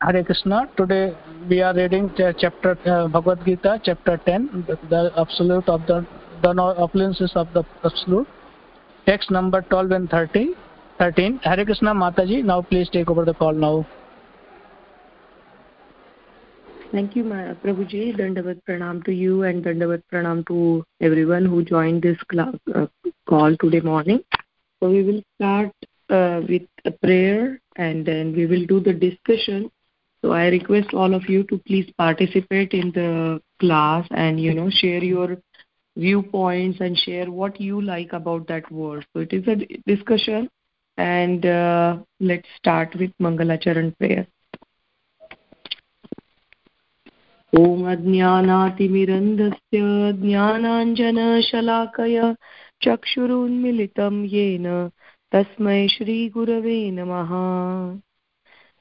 Hare Krishna. Today we are reading chapter uh, Bhagavad Gita, chapter 10, the, the absolute of the the opulences of the absolute. Text number 12 and 30, 13. Hare Krishna Mataji. Now please take over the call now. Thank you, Prabhuji. Dandavat pranam to you and Dandavat pranam to everyone who joined this uh, call today morning. So we will start uh, with a prayer and then we will do the discussion so i request all of you to please participate in the class and you know share your viewpoints and share what you like about that word so it is a discussion and uh, let's start with mangalacharan prayer ॐ अज्ञानातिमिरन्धस्य ज्ञानाञ्जनशलाकय चक्षुरुन्मिलितं येन तस्मै श्रीगुरवे नमः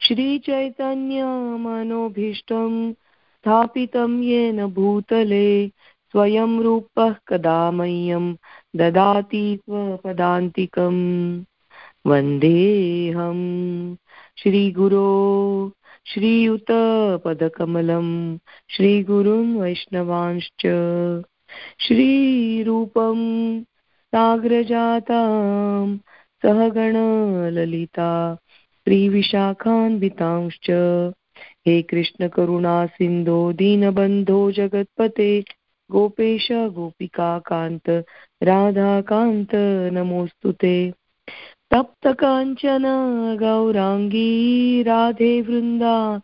श्रीचैतन्यमनोभीष्टं स्थापितं येन भूतले, स्वयं रूपः कदा मह्यं ददाति स्वपदान्तिकम्। वन्देऽहं श्रीगुरो, श्रीयुतपदकमलं श्रीगुरुं वैष्णवांश्च। श्रीरूपं साग्रजातां सहगणललिता श्रीविशाखान्वितांश्च हे कृष्णकरुणा सिन्धो, दीनबन्धो, जगत्पते। गोपेश गोपिकान्त राधाकान्त नमोऽस्तु ते। तप्तकाञ्चन गौराङ्गी, राधे वृन्दा,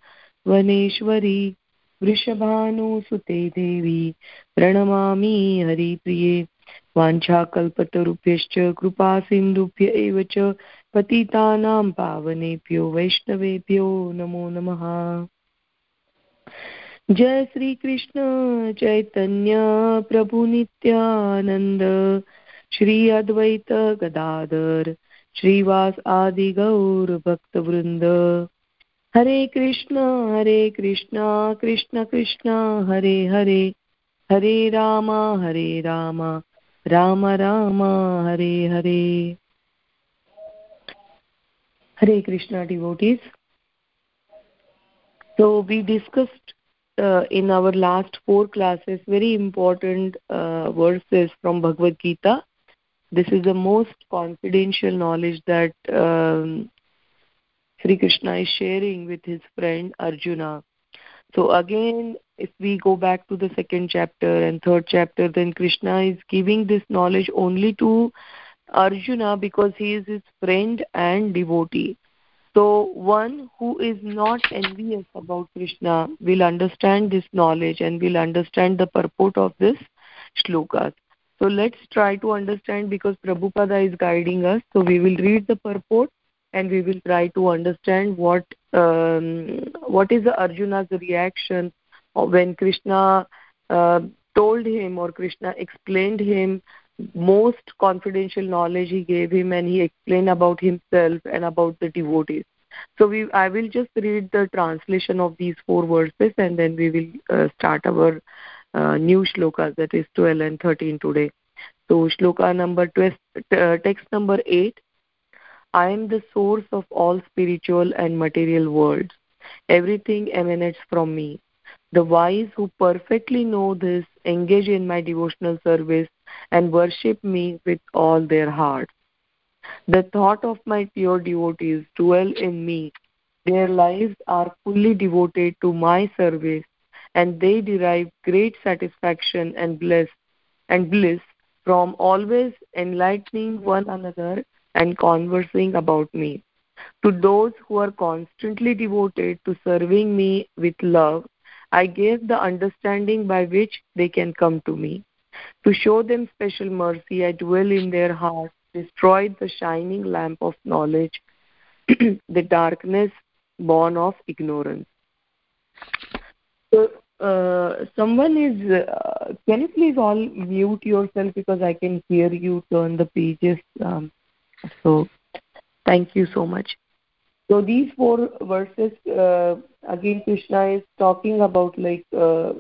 वनेश्वरी वृषभानुसुते देवी। प्रणमामि हरिप्रिये। वाञ्छाकल्पतरुभ्यश्च, कृपासिन्धुभ्य एव च। पतितानां पावनेभ्यो वैष्णवेभ्यो नमो नमः। जय श्री कृष्ण चैतन्य प्रभु नित्यानंद श्री अद्वैत गदाधर, श्रीवास आदि गौर भक्त वृंद हरे कृष्ण हरे कृष्ण कृष्ण कृष्ण, हरे हरे हरे राम हरे Ram Ram Ram, Hare Hare. Hare Krishna devotees. So we discussed uh, in our last four classes very important uh, verses from Bhagavad Gita. This is the most confidential knowledge that um, Sri Krishna is sharing with his friend Arjuna. So again, if we go back to the second chapter and third chapter, then Krishna is giving this knowledge only to Arjuna because he is his friend and devotee. So one who is not envious about Krishna will understand this knowledge and will understand the purport of this shlokas. So let's try to understand because Prabhupada is guiding us. So we will read the purport and we will try to understand what um, what is Arjuna's reaction when Krishna uh, told him or Krishna explained him most confidential knowledge he gave him and he explained about himself and about the devotees. So we i will just read the translation of these four verses and then we will uh, start our uh, new shlokas that is 12 and 13 today. So shloka number 12 uh, text number 8 i am the source of all spiritual and material worlds. Everything emanates from me. The wise who perfectly know this engage in my devotional service and worship me with all their hearts. The thought of my pure devotees dwell in me. Their lives are fully devoted to my service, and they derive great satisfaction and bliss and bliss from always enlightening one another and conversing about me. To those who are constantly devoted to serving me with love, I gave the understanding by which they can come to me. To show them special mercy, I dwell in their hearts, destroyed the shining lamp of knowledge, the darkness born of ignorance. So, uh, someone is, uh, can you please all mute yourself because I can hear you turn the pages. Um, so, thank you so much. So these four verses, uh, again, Krishna is talking about like uh,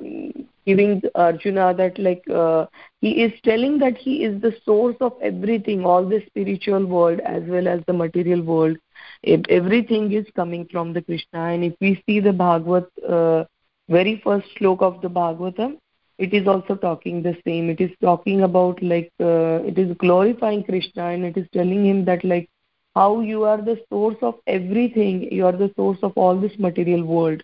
giving arjuna that like uh, he is telling that he is the source of everything all the spiritual world as well as the material world. Everything is coming from the krishna. And if we see the bhagavad uh, very first slok of the bhagavatam it is also talking the same. It is talking about like uh, it is glorifying krishna and it is telling him that like how you are the source of everything. You are the source of all this material world.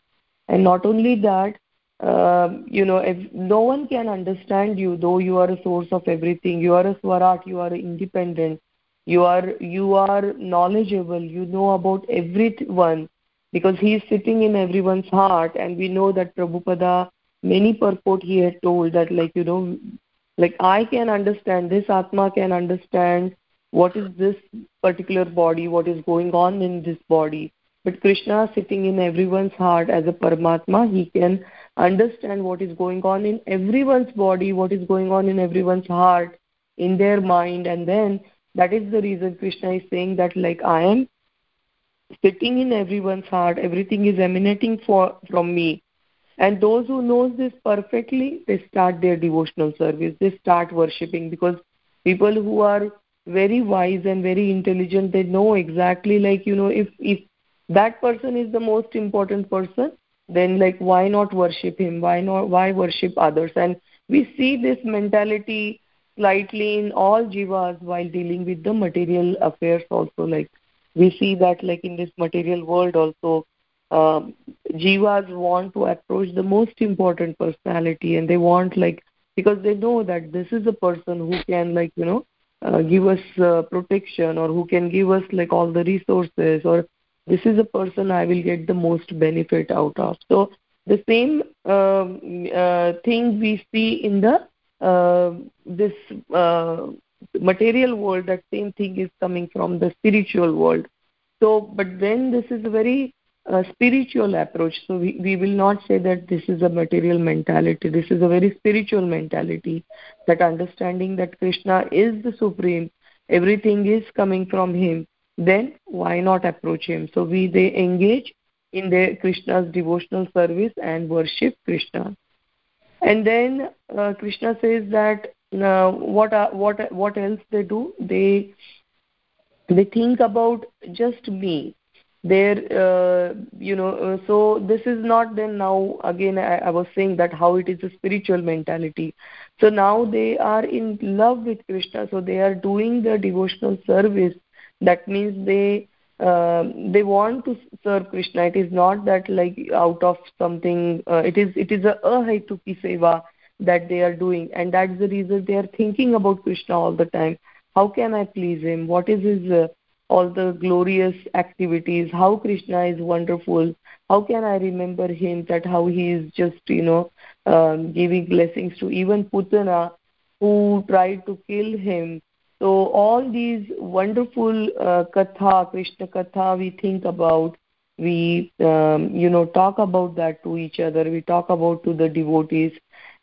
And not only that uh, you know if no one can understand you though you are a source of everything you are a swarat you are independent you are you are knowledgeable you know about everyone because he is sitting in everyone's heart and we know that prabhupada many purport he had told that like you know like i can understand this atma can understand what is this particular body what is going on in this body. But krishna sitting in everyone's heart as a paramatma he can understand what is going on in everyone's body what is going on in everyone's heart in their mind and then that is the reason krishna is saying that like i am sitting in everyone's heart everything is emanating for, from me. And those who knows this perfectly they start their devotional service they start worshipping because people who are very wise and very intelligent they know exactly like you know if if that person is the most important person then like why not worship him? Why not why worship others? And we see this mentality slightly in all jivas while dealing with the material affairs also. Like we see that like in this material world also um, jivas want to approach the most important personality and they want like because they know that this is a person who can like you know uh, give us uh, protection or who can give us like all the resources or this is a person i will get the most benefit out of so the same um, uh, thing we see in the uh, this uh, material world that same thing is coming from the spiritual world so but then this is a very a spiritual approach. So we, we will not say that this is a material mentality. This is a very spiritual mentality. That understanding that Krishna is the supreme, everything is coming from him. Then why not approach him? So we they engage in their Krishna's devotional service and worship Krishna. And then uh, Krishna says that uh, what uh, what what else they do? They they think about just me there uh, you know uh, so this is not then now again I, I was saying that how it is a spiritual mentality so now they are in love with krishna so they are doing the devotional service that means they uh, they want to serve krishna. It is not that like out of something uh, it is it is a ahaituki seva that they are doing. And that's the reason they are thinking about krishna all the time. How can i please him? What is his uh, all the glorious activities, how Krishna is wonderful. How can I remember him that how he is just, you know, um, giving blessings to even Putana who tried to kill him. So all these wonderful uh, katha, Krishna katha we think about, we, um, you know, talk about that to each other. We talk about to the devotees.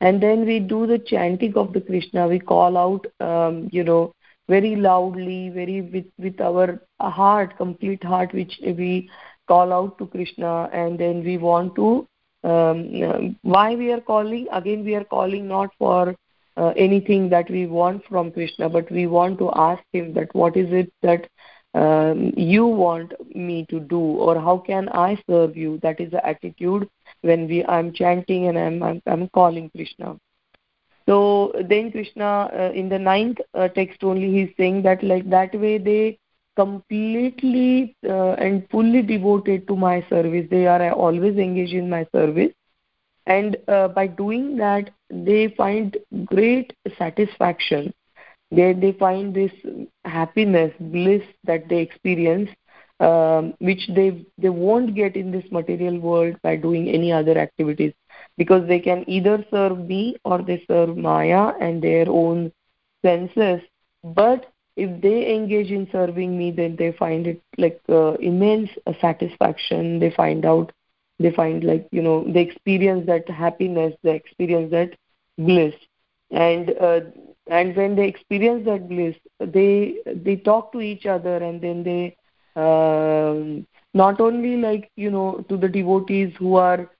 And then we do the chanting of the Krishna. We call out, um, you know, very loudly, very with, with our heart, complete heart, which we call out to Krishna, and then we want to. Um, why we are calling? Again, we are calling not for uh, anything that we want from Krishna, but we want to ask Him that what is it that um, you want me to do, or how can I serve you? That is the attitude when we I'm chanting and I'm I'm, I'm calling Krishna. So then Krishna, uh, in the ninth uh, text only, he's saying that like that way they completely uh, and fully devoted to my service. They are always engaged in my service. And uh, by doing that, they find great satisfaction. They, they find this happiness, bliss that they experience, um, which they, they won't get in this material world by doing any other activities because they can either serve me or they serve Maya and their own senses. But if they engage in serving me, then they find it like uh, immense satisfaction. They find out, they find like, you know, they experience that happiness, they experience that bliss. And uh, and when they experience that bliss, they they talk to each other and then they um, not only like you know to the devotees who are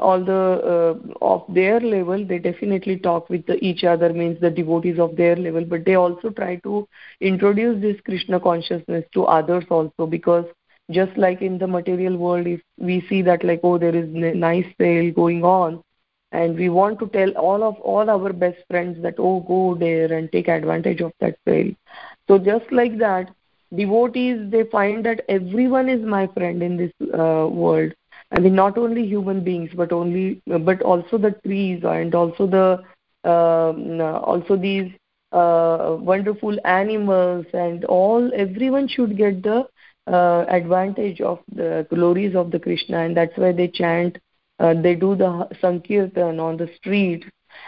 all the uh, of their level they definitely talk with the, each other means the devotees of their level but they also try to introduce this krishna consciousness to others also because just like in the material world if we see that like oh there is a nice sale going on and we want to tell all of all our best friends that oh go there and take advantage of that sale so just like that devotees they find that everyone is my friend in this uh, world I mean, not only human beings, but only, but also the trees and also the, uh, also these uh, wonderful animals and all. Everyone should get the uh, advantage of the glories of the Krishna, and that's why they chant. Uh, they do the sankirtan on the street,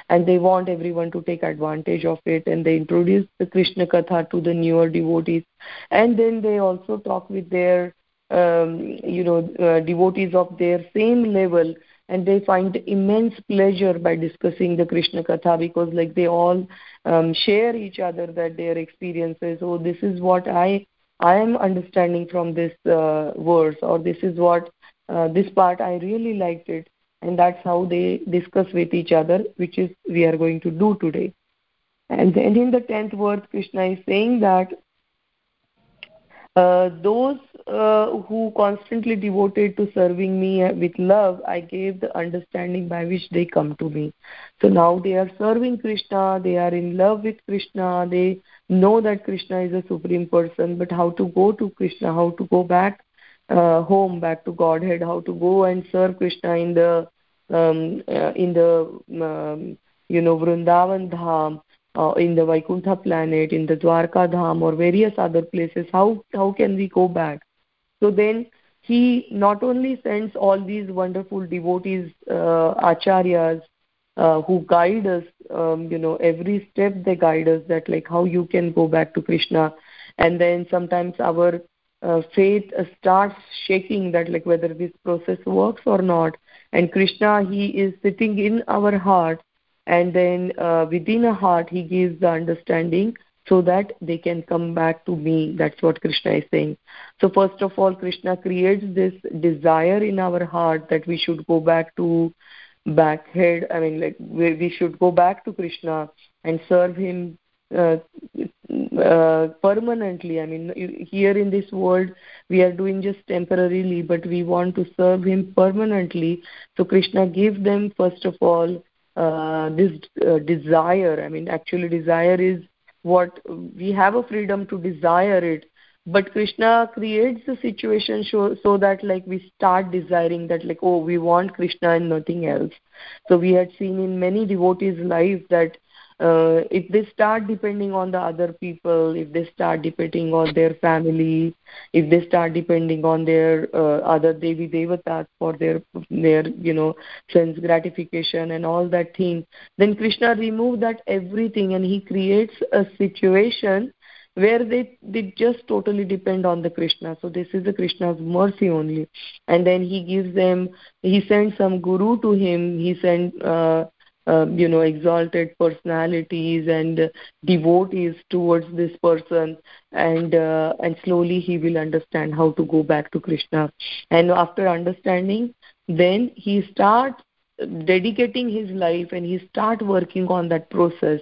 and they want everyone to take advantage of it. And they introduce the Krishna Katha to the newer devotees, and then they also talk with their um, you know uh, devotees of their same level and they find immense pleasure by discussing the krishna katha because like they all um, share each other that their experiences oh this is what i i am understanding from this uh, verse or this is what uh, this part i really liked it and that's how they discuss with each other which is we are going to do today. And then in the 10th verse krishna is saying that uh, those uh, who constantly devoted to serving me with love, I gave the understanding by which they come to me. So now they are serving Krishna, they are in love with Krishna, they know that Krishna is a supreme person, but how to go to Krishna, how to go back uh, home, back to Godhead, how to go and serve Krishna in the um, uh, in the um, you know Vrindavan Dham uh, in the Vaikuntha planet, in the Dwarka Dham or various other places, how, how can we go back? So then he not only sends all these wonderful devotees, uh, acharyas, uh, who guide us, um, you know, every step they guide us that like how you can go back to Krishna. And then sometimes our uh, faith starts shaking that like whether this process works or not. And Krishna, he is sitting in our heart and then uh, within a heart he gives the understanding so that they can come back to me. That's what krishna is saying. So first of all krishna creates this desire in our heart that we should go back to back head. I mean like we, we should go back to krishna and serve him uh, uh, permanently. I mean here in this world we are doing just temporarily but we want to serve him permanently. So krishna gives them first of all uh, this uh, desire. I mean actually desire is what we have a freedom to desire it. But krishna creates the situation so, so that like we start desiring that like oh we want krishna and nothing else. So we had seen in many devotees life that uh, if they start depending on the other people if they start depending on their family if they start depending on their uh, other devi devatas for their their you know sense gratification and all that thing then krishna remove that everything and he creates a situation where they they just totally depend on the krishna. So this is the krishna's mercy only. And then he gives them he sends some guru to him. He sent uh, uh, you know exalted personalities and devotees towards this person. And uh, and slowly he will understand how to go back to krishna. And after understanding then he starts dedicating his life and he start working on that process.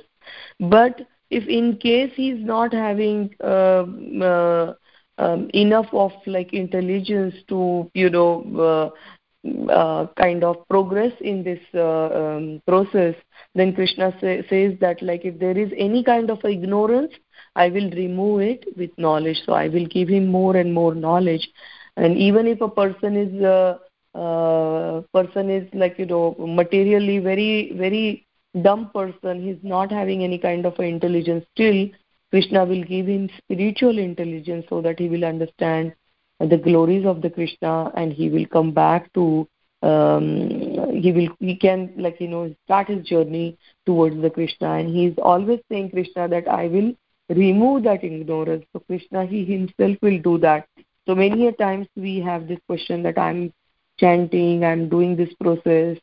But if in case he's not having uh, uh, um, enough of like intelligence to you know uh, kind of progress in this uh, um, process then krishna say, says that like if there is any kind of ignorance i will remove it with knowledge. So i will give him more and more knowledge. And even if a person is uh, uh, person is like you know materially very very dumb person he's not having any kind of intelligence still krishna will give him spiritual intelligence so that he will understand the glories of the krishna and he will come back to um, he will he can like you know start his journey towards the krishna. And he is always saying krishna that i will remove that ignorance. So krishna he himself will do that. So many a times we have this question that i'm chanting i'm doing this process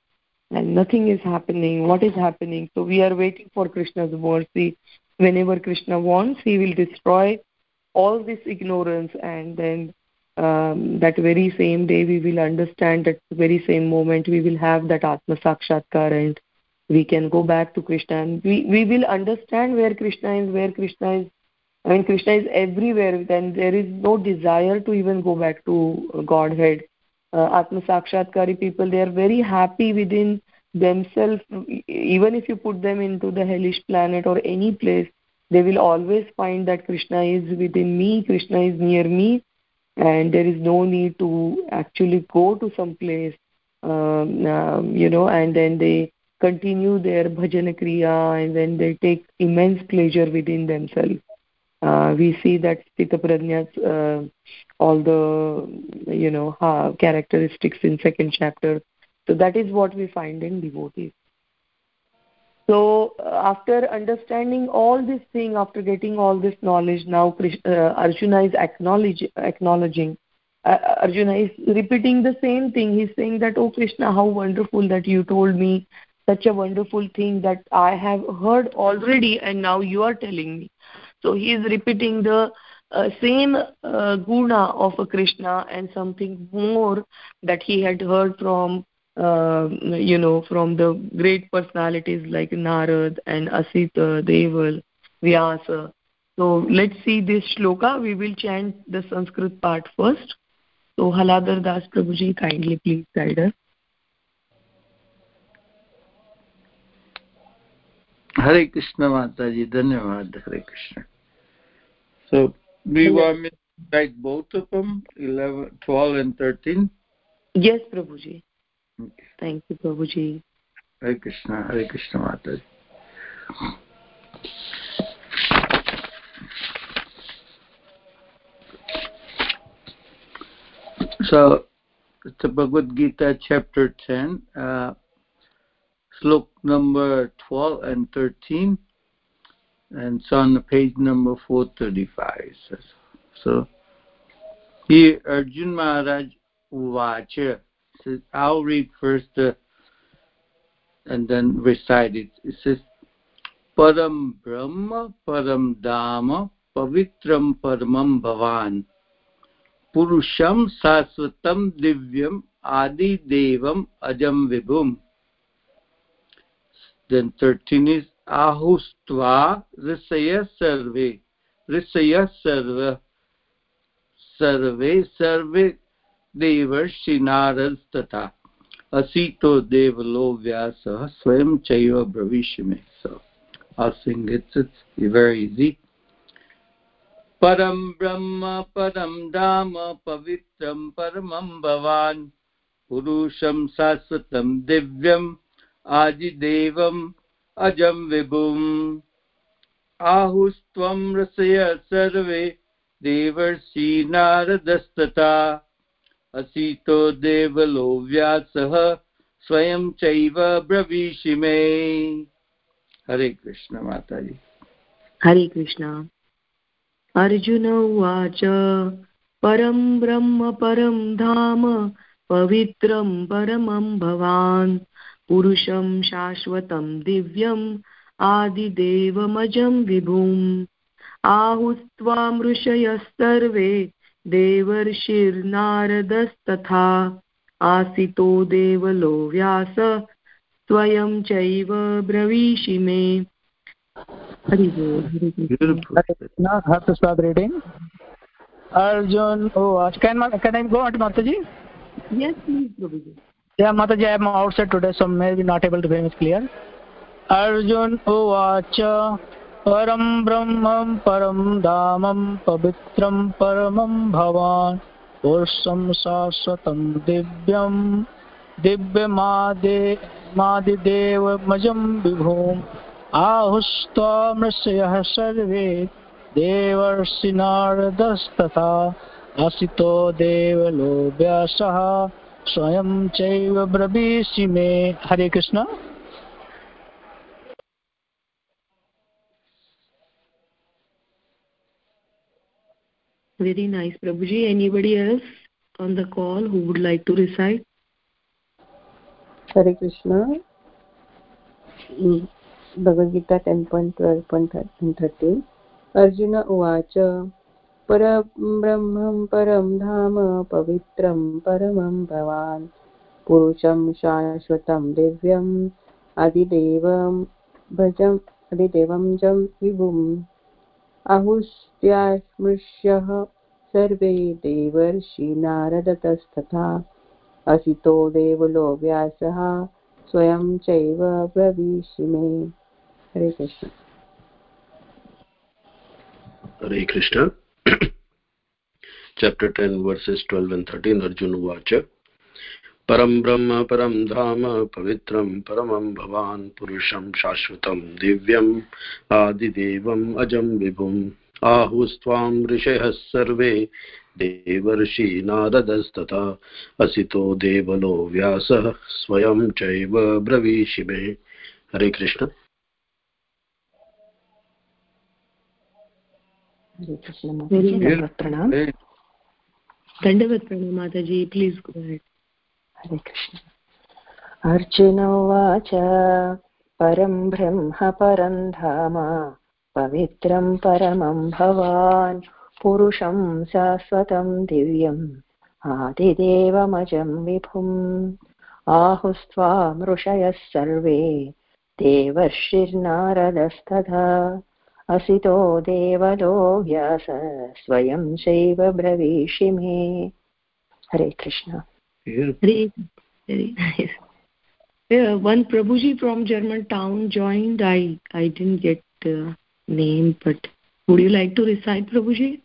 and nothing is happening. What is happening? So we are waiting for krishna's mercy. Whenever krishna wants he will destroy all this ignorance and then um, that very same day we will understand that very same moment we will have that atma sakshatkar and we can go back to krishna and we we will understand where krishna is where krishna is. I mean krishna is everywhere then there is no desire to even go back to godhead. Uh, atma sakshatkari people they are very happy within themselves. Even if you put them into the hellish planet or any place they will always find that krishna is within me krishna is near me and there is no need to actually go to some place um, um, you know and then they continue their bhajan kriya and then they take immense pleasure within themselves. Uh, we see that Stita Pradnya's uh, all the you know uh, characteristics in second chapter. So that is what we find in devotees so uh, after understanding all this thing, after getting all this knowledge, now uh, Arjuna is acknowledge, acknowledging. Uh, Arjuna is repeating the same thing. He's saying that, oh Krishna, how wonderful that you told me such a wonderful thing that I have heard already and now you are telling me. So he is repeating the uh, same uh, guna of Krishna and something more that he had heard from uh, you know, from the great personalities like Narad and Asita, Deval, Vyasa. So let's see this shloka. We will chant the Sanskrit part first. So Haladar Das Prabhuji, kindly please guide us. Hare Krishna Mataji, Dhanyavad, Hare Krishna. So, you want me to write both of them, 11, 12 and 13? Yes, Prabhuji. Thank you, Prabhuji. Hare Krishna, Hare Krishna Mataji. So, it's the Bhagavad Gita, chapter 10, uh, slok number 12 and 13, and it's on the page number 435. So, so here Arjun Maharaj Uvacha I'll read first the, and then recite it. It says, Param Brahma, Param Dhamma, Pavitram Paramam Bhavan, Purusham Saswatam Divyam Adi Devam Ajam Vibhum. Then 13 is Ahustva Risaya Sarve, Risaya Sarva, Sarve, Sarve देवर्षिनारस्तथा। असीतो देवलो व्यासः स्वयं चैव ब्रवीष्यमे so I'll sing it. It's very easy. परम ब्रह्म परम धाम पवित्रम परमं भवान्। पुरुषं शाश्वतं दिव्यम् आदिदेवम् अजं विभुम्। आहुस्त्वं रसय सर्वे देवर्षि नारदस्तथा असीतो देवलो व्यासः स्वयं चैव ब्रवीषि मे। हरे कृष्ण माताजी। हरे कृष्ण। अर्जुन उवाच, परं ब्रह्म, परं धाम, पवित्रं, परमं भवान्। पुरुषं शाश्वतं दिव्यम् आदिदेवमजं विभुम्। आहुस्त्वामृषयः सर्वे देवर्षिर्नारदस्तथा आसितो देवलो व्यास स्वयं चैव ब्रवीषि मे अर्जुन कैन आई गो माताजी yes please prabhuji yeah mataji i am outside today so may be not able to be clear arjun uvacha परं ब्रह्मं, परं धामं, पवित्रं परमं भवान्। पुरुषं शाश्वतं दिव्यं, दिव्यमादे मादिदेवमजं विभुम्। आहुस्त्वामृषयः सर्वे देवर्षिनारदस्तथा असितो देवलो व्यासः स्वयं चैव ब्रवीषि मे। हरे Krishna. Very nice, Prabhuji. Anybody else on the call who would like to recite? Hare Krishna. Mm. Bhagavad Gita 10.12.13 Arjuna Uvacha परब्रह्मं परं धाम पवित्रं परमं भवान् पुरुषं शाश्वतं दिव्यम् अधिदेवं भजम् अधिदेवं जं विभुम् आहुस्त्यास्मृश्यः सर्वे देवर्षि नारदतस्तथा। असितो देवलो व्यासः स्वयं चैव ब्रवीषि मे। हरे कृष्ण। हरे Krishna. Chapter 10 verses 12 and 13 arjun uvacha परं ब्रह्म परं धाम पवित्रं परमं भवान् पुरुषं शाश्वतं दिव्यम् आदिदेवम् अजं विभुम्। आहुस्त्वां ऋषयः सर्वे देवर्षि नारदस्तथा असितो देवलो व्यासः स्वयं चैव ब्रवीषि मे हरे कृष्ण। हरे कृष्ण दंडवत प्रणाम। दंडवत प्रणाम माताजी please go ahead Hare Krishna. Arjun उवाच, परं ब्रह्म, परं धाम, पवित्रं परमं भवान्, पुरुषं शाश्वतं दिव्यम्, आदिदेवमजं विभुम्, आहुस्त्वां ऋषयः सर्वे, देवर्षिर्नारदस्तथा, असितो देवलो व्यास, स्वयं चैव ब्रवीषि मे। हरे Krishna. Very, very nice. Yeah, one Prabhuji from German town joined. I I didn't get the name, but would you like to recite, Prabhuji?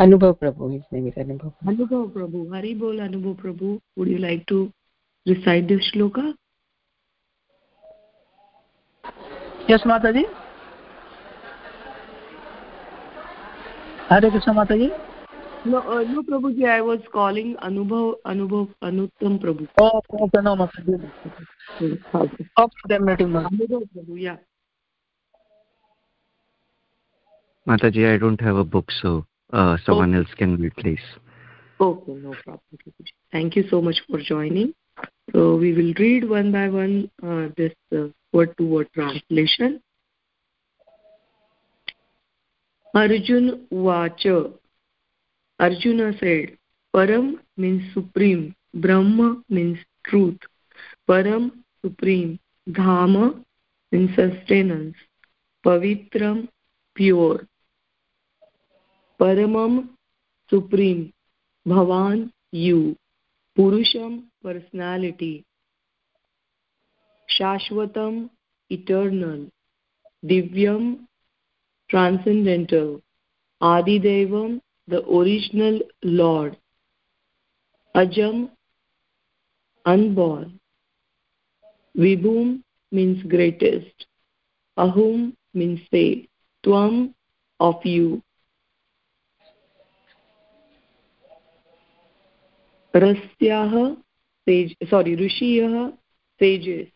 Anubhav Prabhu, his name is Anubhav. Anubhav Prabhu, Hari Bol Anubhav Prabhu. Would you like to recite this shloka? Yes, Mataji. Hare Krishna Mataji. No, uh, no, Prabhuji. I was calling Anubhav, Anubhav, Anuttam Prabhu. Oh, okay, no, Mataji. Okay. Okay, then meeting. Anubhav Prabhu, yeah. Mataji, I don't have a book, so uh, someone else can read, please. Okay, no problem. Prabhuji. Thank you so much for joining. So we will read one by one uh, this uh, word-to-word translation. Arjun Vacha. Arjuna said, Param means supreme, Brahma means truth, Param, supreme, Dhama means sustenance, Pavitram, pure, Paramam, supreme, Bhavan, you, Purusham, personality, Shashvatam, eternal, Divyam, transcendental, Adidevam, the original Lord. Ajam, unborn. Vibhum means greatest. Ahum means say. Tvam, of you. Rasyah, sage, sorry, Rishiyah, sages.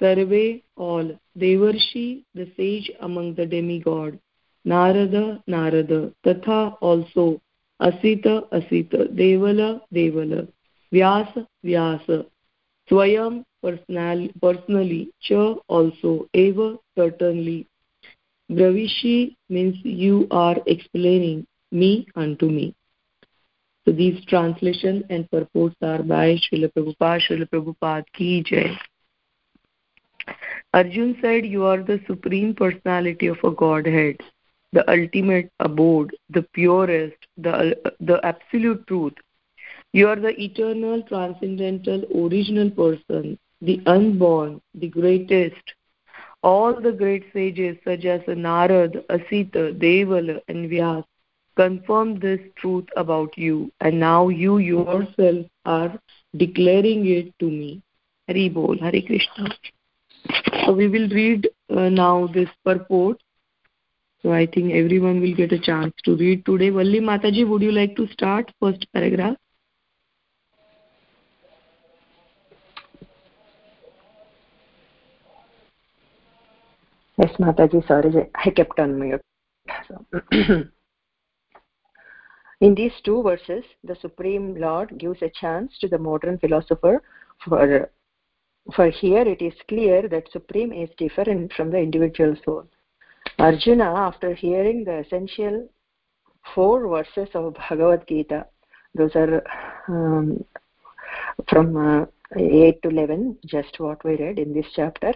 Sarve, all. Devarshi, the sage among the demigod. Narada, Narada. Tatha, also. Asita, Asita. Devala, Devala. Vyasa, Vyasa. Swayam, personal, personally. Cha, also. Eva, certainly. Bravishi means you are explaining me unto me. So these translation and purports are by Srila Prabhupada, Srila Prabhupada ki jai. Arjun said, You are the supreme personality of a Godhead, the ultimate abode, the purest, the, the absolute truth. You are the eternal, transcendental, original person, the unborn, the greatest. All the great sages such as Narad, Asita, Devala, and Vyas confirmed this truth about you, and now you yourself are declaring it to me. Hari Bol, Hari Krishna. So we will read uh, now this purport. So I think everyone will get a chance to read today. Valli Mataji, would you like to start first paragraph? Yes, Mataji, sorry, I kept on mute. In these two verses, the Supreme Lord gives a chance to the modern philosopher for, for here it is clear that Supreme is different from the individual soul. Arjuna, after hearing the essential four verses of Bhagavad Gita, those are um, from uh, 8 to 11, just what we read in this chapter,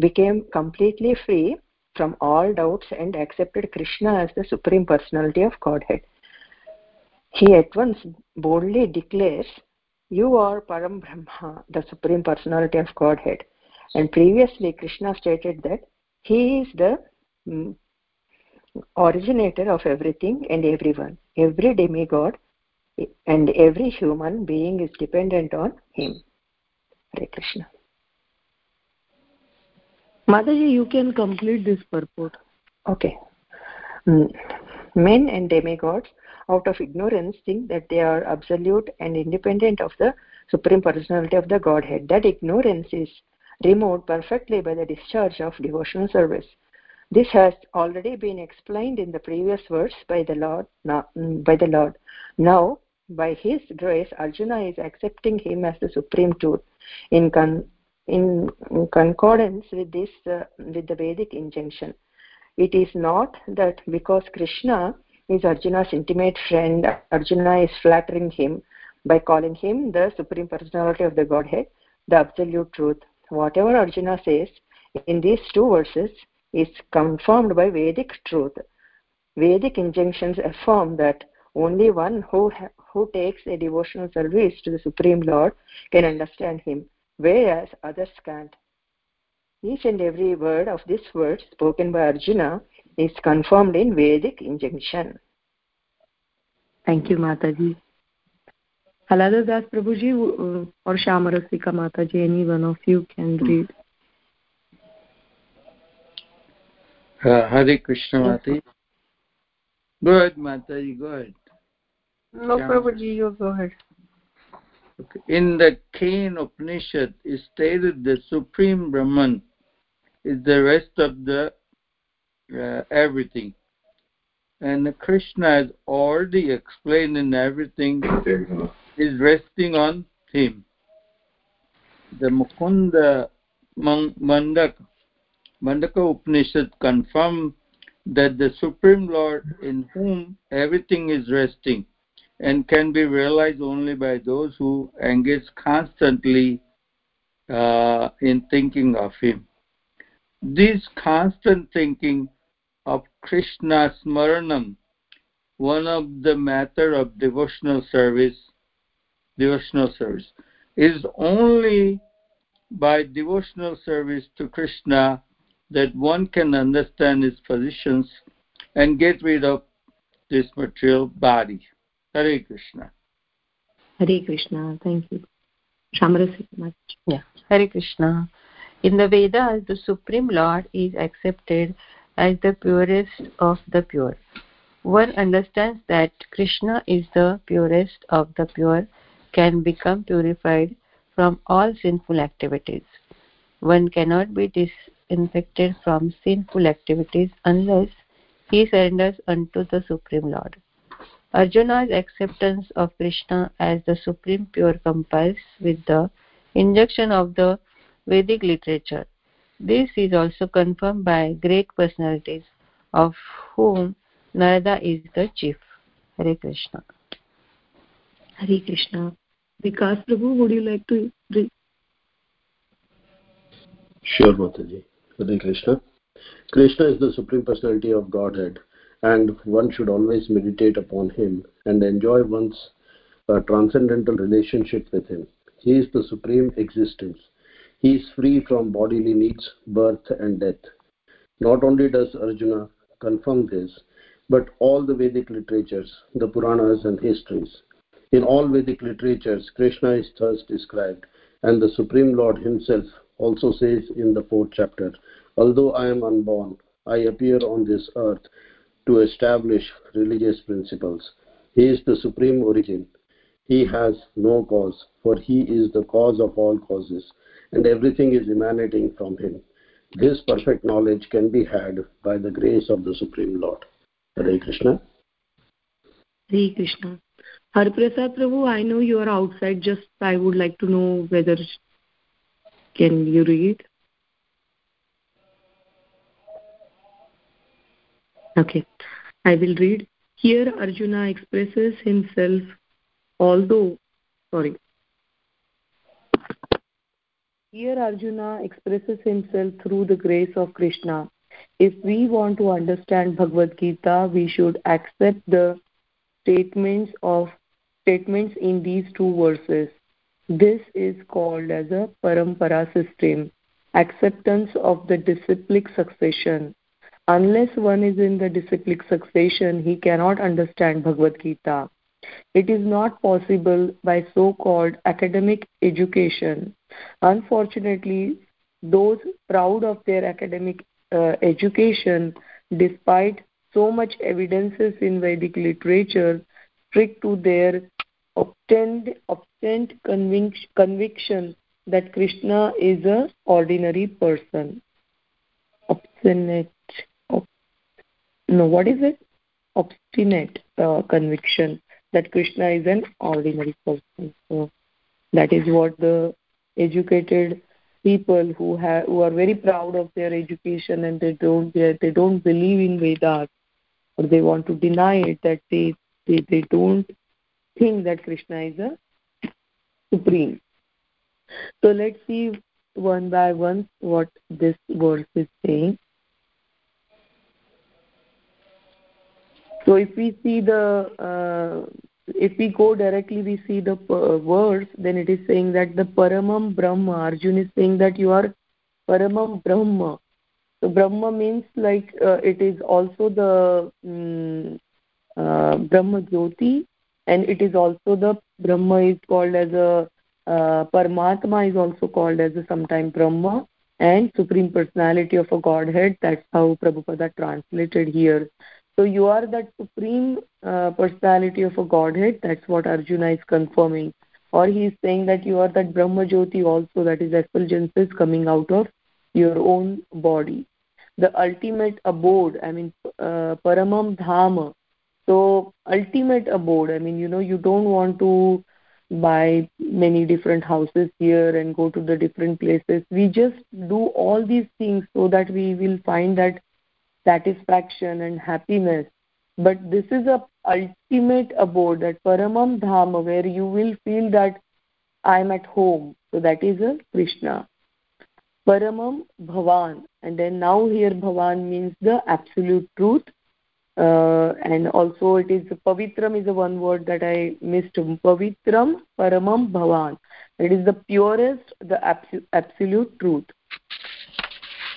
became completely free from all doubts and accepted Krishna as the Supreme Personality of Godhead. He at once boldly declares, You are Param Brahma, the Supreme Personality of Godhead. And previously, Krishna stated that He is the originator of everything and everyone. Every demigod and every human being is dependent on Him. Hare Krishna. Mataji, you can complete this purport. Okay. Mm. Men and demigods, out of ignorance, think that they are absolute and independent of the Supreme Personality of the Godhead. That ignorance is removed perfectly by the discharge of devotional service. This has already been explained in the previous verse by the Lord. Mm, by the Lord. Now, by His grace, Arjuna is accepting Him as the supreme truth. In con- in concordance with this uh, with the vedic injunction it is not that because krishna is arjuna's intimate friend arjuna is flattering him by calling him the supreme personality of the godhead the absolute truth whatever arjuna says in these two verses is confirmed by vedic truth vedic injunctions affirm that only one who who takes a devotional service to the supreme lord can understand him whereas others can't. Each and every word of this word spoken by Arjuna is confirmed in Vedic injunction. Thank you, Mataji. Halada Das Prabhuji uh, or Shamarasika Mataji, any one of you can read. Uh, Hare Krishna Mataji. Go ahead, Mataji, go ahead. No, Prabhuji, you go ahead. In the Kena Upanishad, is stated the Supreme Brahman is the rest of the uh, everything. And Krishna has already explained in everything is resting on him. The Mukunda Mundaka, Mundaka Upanishad confirm that the Supreme Lord in whom everything is resting and can be realized only by those who engage constantly uh, in thinking of him. This constant thinking of Krishna Smaranam, one of the matter of devotional service, devotional service, is only by devotional service to Krishna that one can understand his positions and get rid of this material body. Hare Krishna. Hare Krishna. Thank you. Shamarasi much. Yeah. Hare Krishna. In the Vedas, the Supreme Lord is accepted as the purest of the pure. One understands that Krishna is the purest of the pure, can become purified from all sinful activities. One cannot be disinfected from sinful activities unless he surrenders unto the Supreme Lord. Arjuna's acceptance of Krishna as the supreme pure complies with the injunction of the Vedic literature. This is also confirmed by great personalities, of whom Narada is the chief. Hare Krishna. Hare Krishna. Vikas Prabhu, would you like to read? Sure, Mataji. Hare Krishna. Krishna is the Supreme Personality of Godhead and one should always meditate upon him and enjoy one's uh, transcendental relationship with him. He is the supreme existence. He is free from bodily needs, birth, and death. Not only does Arjuna confirm this, but all the Vedic literatures, the Puranas and histories. In all Vedic literatures, Krishna is thus described, and the Supreme Lord himself also says in the fourth chapter, Although I am unborn, I appear on this earth to establish religious principles. He is the supreme origin. He has no cause, for he is the cause of all causes, and everything is emanating from him. This perfect knowledge can be had by the grace of the Supreme Lord. Hare Krishna. Hare Krishna. Harprasad Prabhu, I know you are outside, just I would like to know whether can you read? Okay, I will read. Here Arjuna expresses himself, although, sorry. Here Arjuna expresses himself through the grace of Krishna. If we want to understand Bhagavad Gita, we should accept the statements of statements in these two verses. This is called as a parampara system, acceptance of the disciplic succession. Unless one is in the disciplic succession, he cannot understand Bhagavad Gita. It is not possible by so-called academic education. Unfortunately, those proud of their academic uh, education, despite so much evidences in Vedic literature, stick to their obtained, obtained convic- conviction that Krishna is a ordinary person. Obstinate. Ob- no, what is it? Obstinate uh, conviction that Krishna is an ordinary person. So that is what the educated people who have who are very proud of their education and they don't they, they don't believe in Vedas or they want to deny it that they they, they don't think that Krishna is a supreme. So let's see one by one what this verse is saying. So if we see the, uh, if we go directly, we see the uh, verse, then it is saying that the Paramam Brahma, Arjun is saying that you are Paramam Brahma. So Brahma means like uh, it is also the um, uh, Brahma Jyoti and it is also the Brahma is called as a uh, Paramatma is also called as a sometime Brahma and Supreme Personality of a Godhead. That's how Prabhupada translated here. So you are that Supreme uh, Personality of a Godhead. That's what Arjuna is confirming. Or he is saying that you are that Brahma Jyoti also, that is effulgences coming out of your own body. The ultimate abode, I mean, uh, Paramam Dhama. So, ultimate abode, I mean, you know, you don't want to buy many different houses here and go to the different places. We just do all these things so that we will find that satisfaction and happiness. But this is a ultimate abode, that Paramam Dhama, where you will feel that I'm at home. So that is a Krishna. Paramam Bhavan. And then now here Bhavan means the absolute truth uh, and also it is pavitram is the one word that i missed. Pavitram paramam bhavan. It is the purest the absolute truth.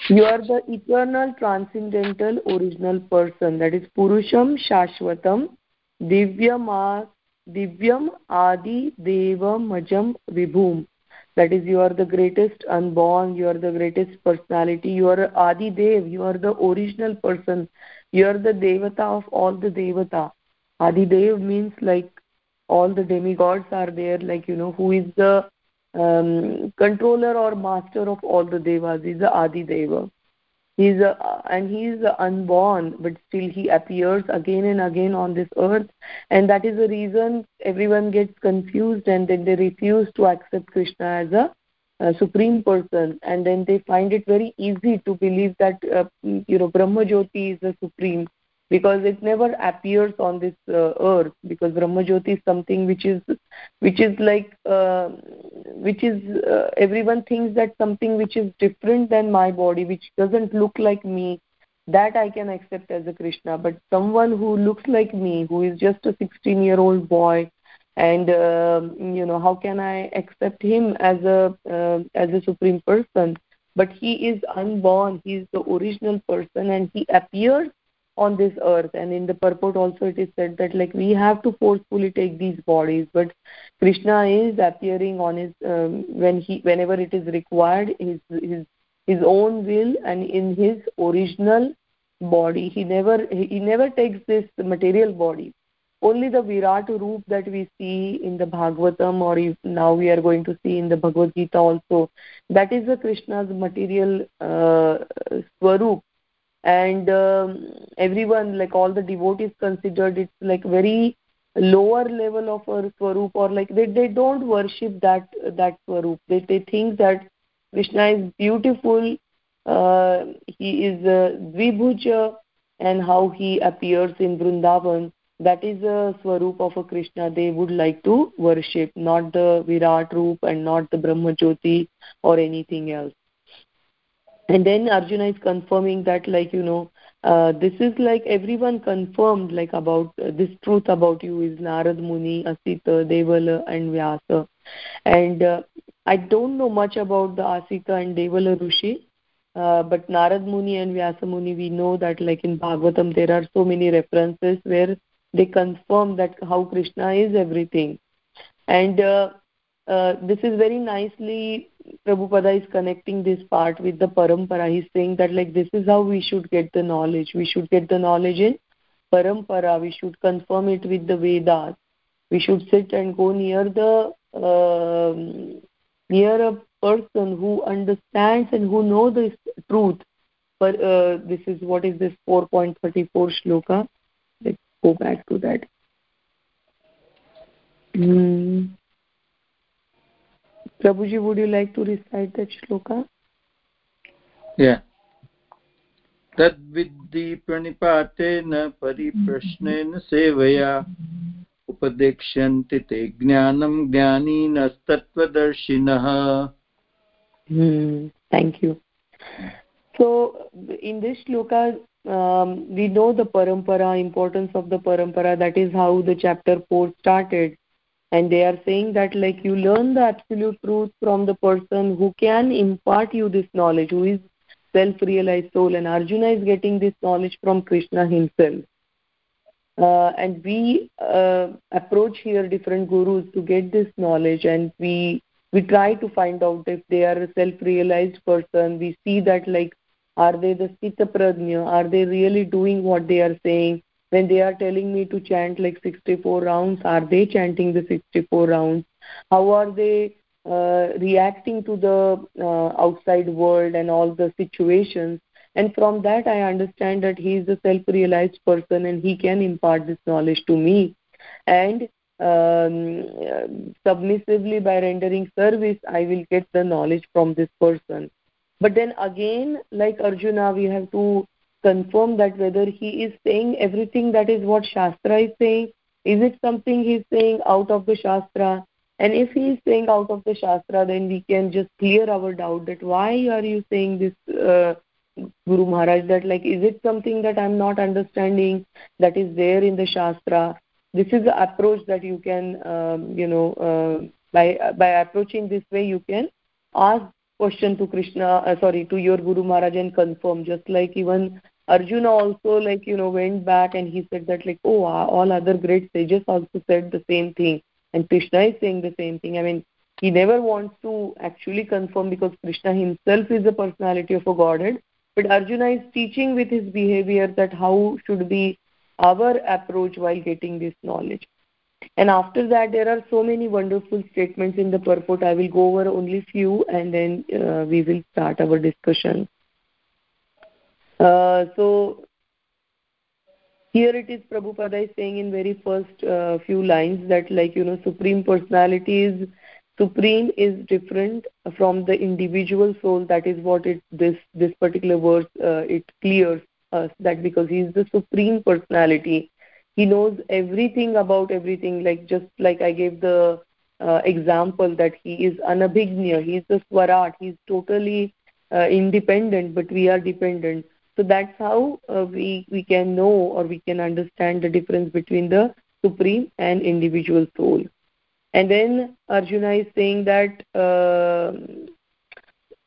You are the eternal transcendental original person. That is purusham shashvatam divyam divyam adi devam majam vibhum. That is you are the greatest unborn you are the greatest personality you are adi dev you are the original person you are the devata of all the devata. Adi dev means like all the demigods are there like you know who is the um, controller or master of all the devas. Is the adi deva he's a, and he is unborn but still he appears again and again on this earth. And that is the reason everyone gets confused and then they refuse to accept krishna as a uh, supreme person and then they find it very easy to believe that uh, you know brahma jyoti is the supreme because it never appears on this uh, earth because brahma jyoti is something which is which is like uh, which is uh, everyone thinks that something which is different than my body which doesn't look like me that i can accept as a krishna. But someone who looks like me who is just a 16 year old boy and uh, you know how can i accept him as a uh, as a supreme person? But he is unborn. He is the original person and he appears on this earth. And in the purport also it is said that like we have to forcefully take these bodies. But krishna is appearing on his um, when he whenever it is required his his his own will and in his original body. He never he never takes this material body only the Virat Roop that we see in the Bhagavatam or now we are going to see in the Bhagavad Gita also, that is the Krishna's material uh, Swarup. And um, everyone, like all the devotees considered it's like very lower level of a Swarup or like they, they don't worship that that Swarup. They, they think that Krishna is beautiful, uh, he is uh, Dvibhuja, and how he appears in Vrindavan, that is a swarup of a Krishna they would like to worship, not the Virat Roop and not the Brahma Jyoti or anything else. And then Arjuna is confirming that, like, you know, uh, this is like everyone confirmed like about uh, this truth about you is Narad Muni, Asita, Devala and Vyasa. And uh, I don't know much about the Asita and Devala Rishi, uh, but Narad Muni and Vyasa Muni, we know that like in Bhagavatam there are so many references where they confirm that how Krishna is everything. And uh, uh, this is very nicely Prabhupada is connecting this part with the parampara. He's saying that like this is how we should get the knowledge. We should get the knowledge in parampara. We should confirm it with the Vedas. We should sit and go near the uh, near a person who understands and who know this truth. But uh, this is what is this 4.34 shloka? Go back to that. Mm. Prabhuji, would you like to recite that shloka? Yeah. तद्विद्धि प्रणिपातेन परिप्रश्नेन सेवया उपदेक्ष्यन्ति ते ज्ञानं ज्ञानीनस्तत्त्वदर्शिनः Thank you. So, in this shloka, um, we know the parampara, importance of the parampara. That is how the chapter 4 started. And they are saying that like you learn the absolute truth from the person who can impart you this knowledge who is self-realized soul. And arjuna is getting this knowledge from krishna himself. Uh, and we uh, approach here different gurus to get this knowledge. And we we try to find out if they are a self-realized person. We see that like are they the prajna are they really doing what they are saying? When they are telling me to chant like 64 rounds are they chanting the 64 rounds? How are they uh, reacting to the uh, outside world and all the situations? And from that i understand that he is a self realized person and he can impart this knowledge to me. And um, submissively by rendering service i will get the knowledge from this person but then again like arjuna we have to confirm that whether he is saying everything that is what Shastra is saying. Is it something he's saying out of the Shastra? And if he is saying out of the Shastra, then we can just clear our doubt that why are you saying this, uh, Guru Maharaj, that like, is it something that I'm not understanding that is there in the Shastra? This is the approach that you can, um, you know, uh, by, by approaching this way, you can ask question to Krishna, uh, sorry, to your Guru Maharaj and confirm, just like even Arjuna also like you know went back and he said that like oh all other great sages also said the same thing and Krishna is saying the same thing. I mean he never wants to actually confirm because Krishna himself is the personality of a godhead, but Arjuna is teaching with his behavior that how should be our approach while getting this knowledge. And after that, there are so many wonderful statements in the purport. I will go over only few and then uh, we will start our discussion. Uh, so here it is Prabhupada is saying in very first uh, few lines that like you know supreme personality is supreme is different from the individual soul that is what it this this particular verse uh, it clears us that because he is the supreme personality he knows everything about everything like just like i gave the uh, example that he is anabhignya he is the swarat. He is totally uh, independent but we are dependent. So that's how uh, we we can know or we can understand the difference between the supreme and individual soul. And then arjuna is saying that uh,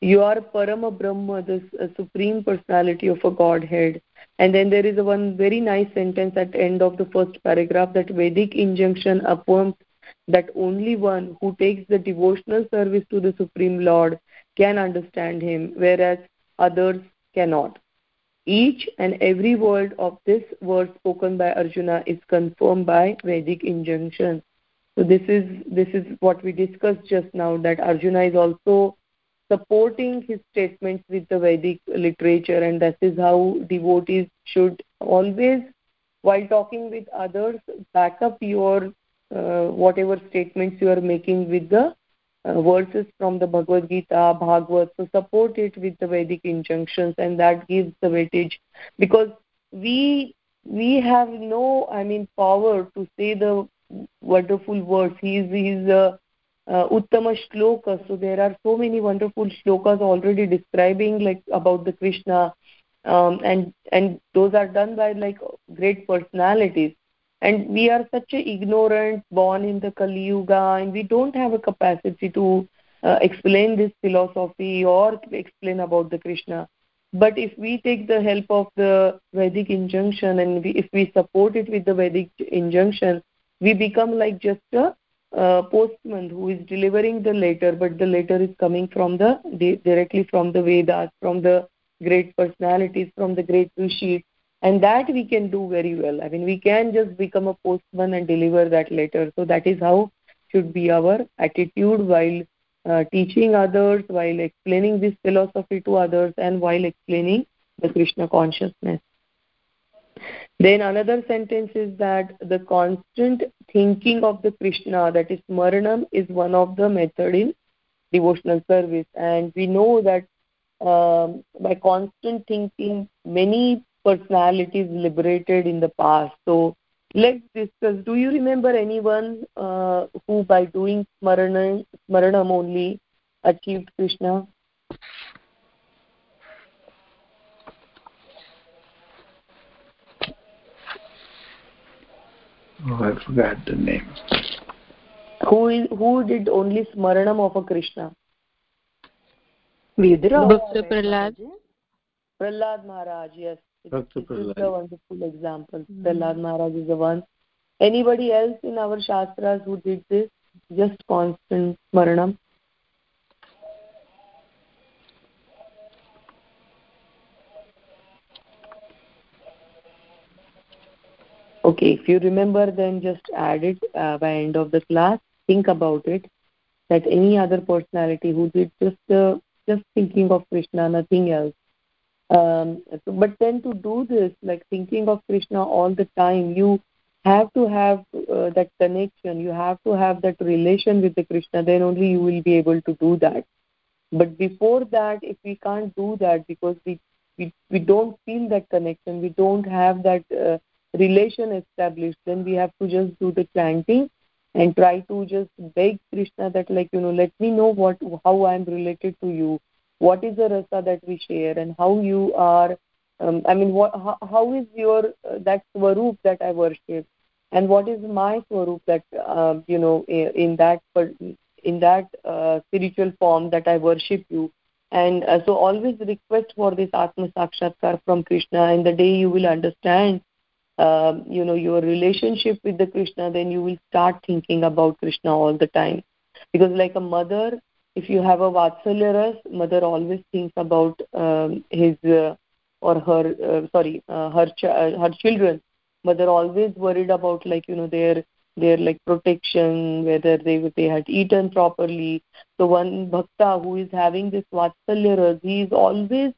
you are parama brahma the uh, supreme personality of a godhead and then there is one very nice sentence at the end of the first paragraph that vedic injunction affirms that only one who takes the devotional service to the supreme lord can understand him whereas others cannot. Each and every word of this word spoken by arjuna is confirmed by vedic injunction. So this is this is what we discussed just now that arjuna is also supporting his statements with the vedic literature and that is how devotees should always while talking with others back up your uh, whatever statements you are making with the uh, verses from the Bhagavad Gita, Bhagavad, so support it with the Vedic injunctions and that gives the weightage. Because we we have no i mean power to say the wonderful words. He is he is a uh, uttama shloka. So there are so many wonderful shlokas already describing like about the krishna. Um, and and those are done by like great personalities. And we are such a ignorant born in the kali yuga and we don't have a capacity to uh, explain this philosophy or explain about the krishna. But if we take the help of the vedic injunction and we, if we support it with the vedic injunction we become like just a uh, postman who is delivering the letter but the letter is coming from the directly from the vedas from the great personalities from the great rishis and that we can do very well. I mean we can just become a postman and deliver that letter. So that is how should be our attitude while uh, teaching others while explaining this philosophy to others and while explaining the krishna consciousness then another sentence is that the constant thinking of the Krishna, that is Smaranam, is one of the method in devotional service. And we know that um, by constant thinking, many personalities liberated in the past. So let's discuss. Do you remember anyone uh, who by doing Smaranam, Smaranam only achieved Krishna? Oh, I forgot the name. Who is who did only smaranam of a Krishna? Vidura. Bhakta Prahlad. Prahlad Maharaj, yes. Bhakta this Prahlad. is a wonderful example. Mm. Prahlad Maharaj is the one. Anybody else in our Shastras who did this? Just constant smaranam? Okay if you remember then just add it uh, by end of the class. Think about it that any other personality who did just uh, just thinking of krishna nothing else. Um, but then to do this like thinking of krishna all the time you have to have uh, that connection. You have to have that relation with the krishna then only you will be able to do that. But before that if we can't do that because we we, we don't feel that connection we don't have that uh, relation established then we have to just do the chanting and try to just beg krishna that like you know let me know what how i am related to you. What is the rasa that we share and how you are um, i mean what how, how is your uh, that swaroop that i worship? And what is my swaroop that uh, you know in that in that uh, spiritual form that i worship you? And uh, so always request for this atma sakshatkar from krishna and the day you will understand um, you know your relationship with the krishna then you will start thinking about krishna all the time. Because like a mother if you have a vatsalya mother always thinks about um, his uh, or her uh, sorry uh, her ch- uh, her children. Mother always worried about like you know their their like protection whether they they had eaten properly. So one bhakta who is having this vatsalya he is always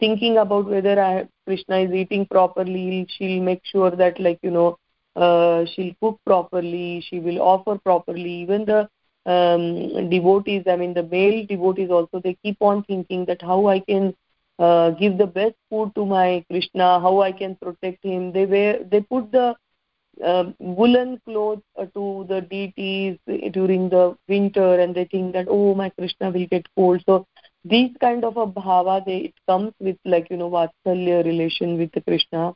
thinking about whether I, krishna is eating properly she'll make sure that like you know uh, she'll cook properly she will offer properly. Even the um, devotees i mean the male devotees also they keep on thinking that how i can uh, give the best food to my krishna how i can protect him. They wear they put the uh, woolen clothes uh, to the deities during the winter and they think that oh my krishna will get cold. So these kind of a bhava they it comes with like you know vatsalya relation with krishna.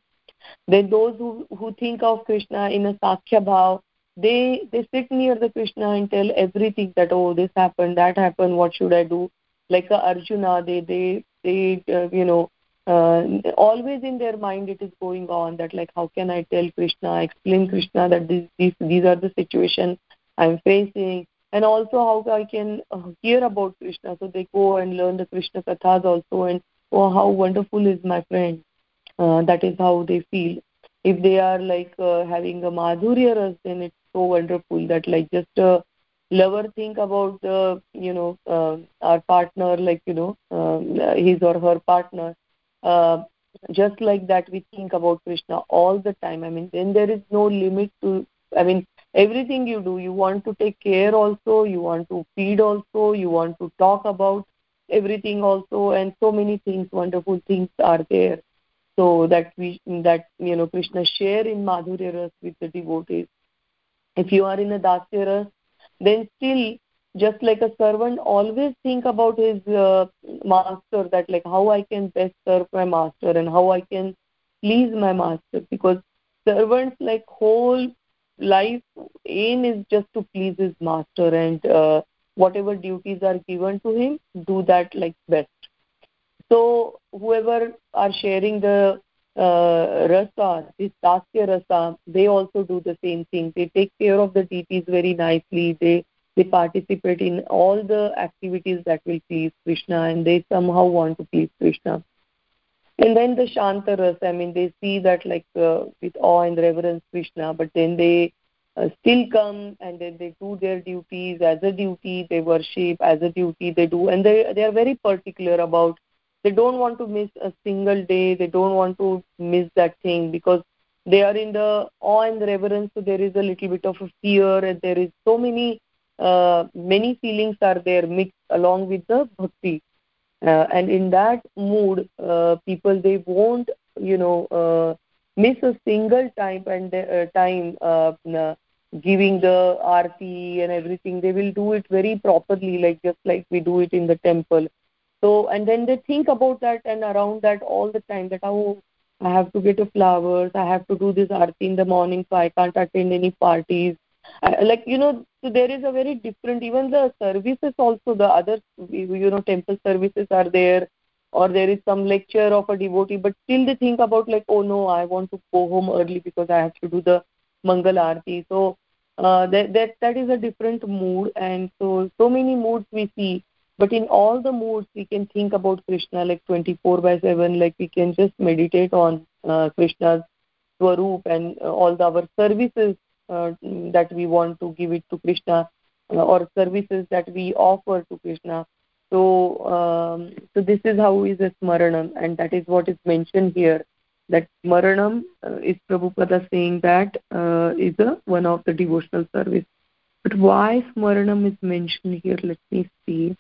Then those who who think of krishna in a sakya bhav they they sit near the krishna and tell everything that oh this happened that happened what should i do? Like a arjuna they they they uh, you know uh, always in their mind it is going on that like how can i tell krishna explain krishna that this, these these are the situation i'm facing and also how I can uh, hear about Krishna. So they go and learn the Krishna kathas also, and oh, how wonderful is my friend. Uh, that is how they feel. If they are like uh, having a madhurya ras, then it's so wonderful that like just a lover think about the you know uh, our partner, like you know uh, his or her partner. Uh, just like that, we think about Krishna all the time. I mean, then there is no limit to. I mean, everything you do. You want to take care also you want to feed also you want to talk about everything also and so many things wonderful things are there. So that we that you know krishna share in madhurya ras with the devotees. If you are in a dasya ras then still just like a servant always think about his uh, master that like how i can best serve my master and how i can please my master because servants like whole life aim is just to please his master and uh, whatever duties are given to him do that like best. So whoever are sharing the uh, rasa this dasya rasa they also do the same thing. They take care of the deities very nicely. They they participate in all the activities that will please krishna and they somehow want to please krishna and then the shantaras i mean they see that like uh, with awe and reverence krishna but then they uh, still come and then they do their duties as a duty they worship as a duty they do and they they are very particular about they don't want to miss a single day they don't want to miss that thing because they are in the awe and reverence so there is a little bit of a fear and there is so many uh, many feelings are there mixed along with the bhakti uh, and in that mood uh, people they won't you know uh, miss a single time and uh, time uh, giving the arti and everything. They will do it very properly like just like we do it in the temple. So and then they think about that and around that all the time that oh i have to get a flowers. I have to do this arti in the morning so i can't attend any parties. Like you know so there is a very different even the services also the other you know temple services are there or there is some lecture of a devotee but still they think about like oh no i want to go home early because i have to do the mangal aarti. So uh, that that that is a different mood and so so many moods we see. But in all the moods we can think about krishna like 24 by 7 like we can just meditate on uh, krishna's swaroop and uh, all the, our services that we want to give it to Krishna uh, or services that we offer to Krishna. So, um, so this is how is a smaranam, and that is what is mentioned here. That smaranam uh, is Prabhupada saying that uh, is a one of the devotional service. But why smaranam is mentioned here? Let me see.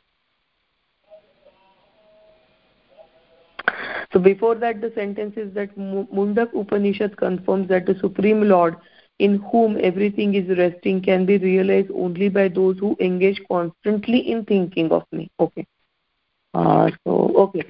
So before that, the sentence is that Mundak Upanishad confirms that the Supreme Lord in whom everything is resting can be realized only by those who engage constantly in thinking of me. Okay. Uh, so okay.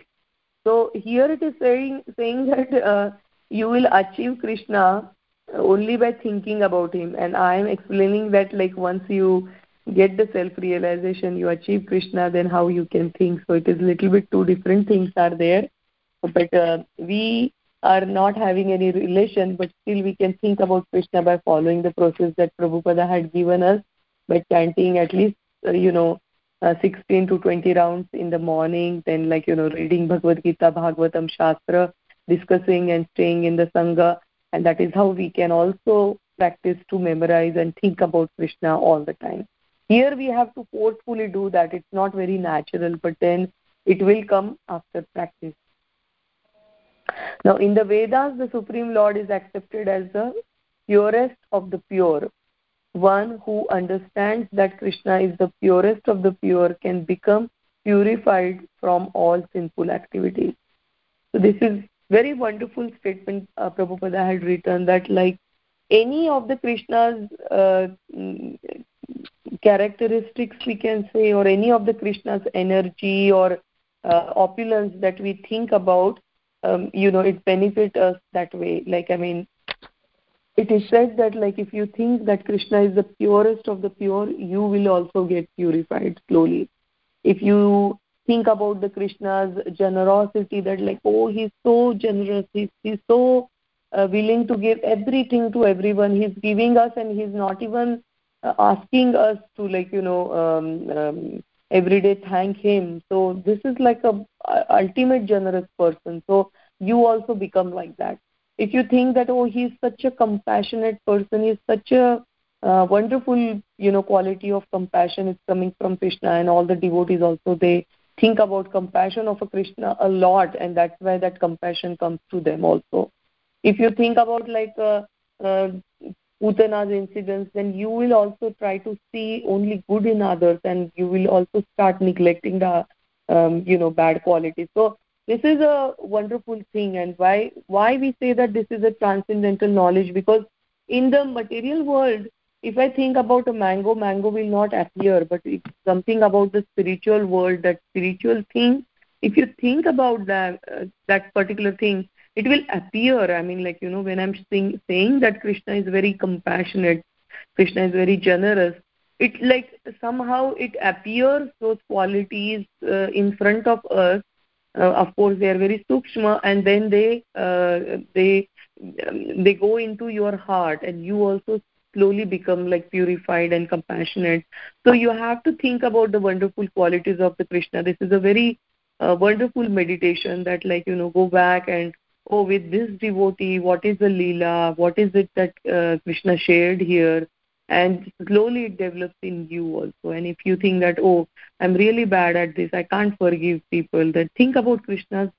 So here it is saying saying that uh, you will achieve krishna only by thinking about him. And i am explaining that like once you get the self realization you achieve krishna then how you can think. So it is a little bit two different things are there. But uh, we are not having any relation, but still we can think about Krishna by following the process that Prabhupada had given us by chanting at least, uh, you know, uh, 16 to 20 rounds in the morning, then like, you know, reading Bhagavad Gita, Bhagavatam, Shastra, discussing and staying in the Sangha. And that is how we can also practice to memorize and think about Krishna all the time. Here we have to forcefully do that. It's not very natural, but then it will come after practice. Now, in the Vedas, the Supreme Lord is accepted as the purest of the pure. One who understands that Krishna is the purest of the pure can become purified from all sinful activities. So, this is very wonderful statement uh, Prabhupada had written that, like any of the Krishna's uh, characteristics, we can say, or any of the Krishna's energy or uh, opulence that we think about, um, you know it benefits us that way. Like i mean it is said that like if you think that krishna is the purest of the pure you will also get purified slowly. If you think about the krishna's generosity that like oh he's so generous he's, he's so uh, willing to give everything to everyone. He's giving us and he's not even uh, asking us to like you know um, um, every day thank him. So this is like a, a ultimate generous person. So you also become like that. If you think that oh he's such a compassionate person he's such a uh, wonderful you know quality of compassion is coming from krishna and all the devotees also they think about compassion of a krishna a lot and that's why that compassion comes to them also. If you think about like uh, uh, Putana's incidents, then you will also try to see only good in others and you will also start neglecting the um, you know bad qualities. So this is a wonderful thing and why why we say that this is a transcendental knowledge because in the material world if i think about a mango mango will not appear but if something about the spiritual world that spiritual thing if you think about that uh, that particular thing it will appear i mean like you know when i'm saying, saying that krishna is very compassionate krishna is very generous it like somehow it appears those qualities uh, in front of us. Uh, of course they are very sukshma and then they uh, they um, they go into your heart and you also slowly become like purified and compassionate. So you have to think about the wonderful qualities of the krishna. This is a very uh, wonderful meditation that like you know go back and oh with this devotee what is the lila what is it that uh, krishna shared here? And slowly it develops in you also. And if you think that oh i'm really bad at this i can't forgive people then think about krishna's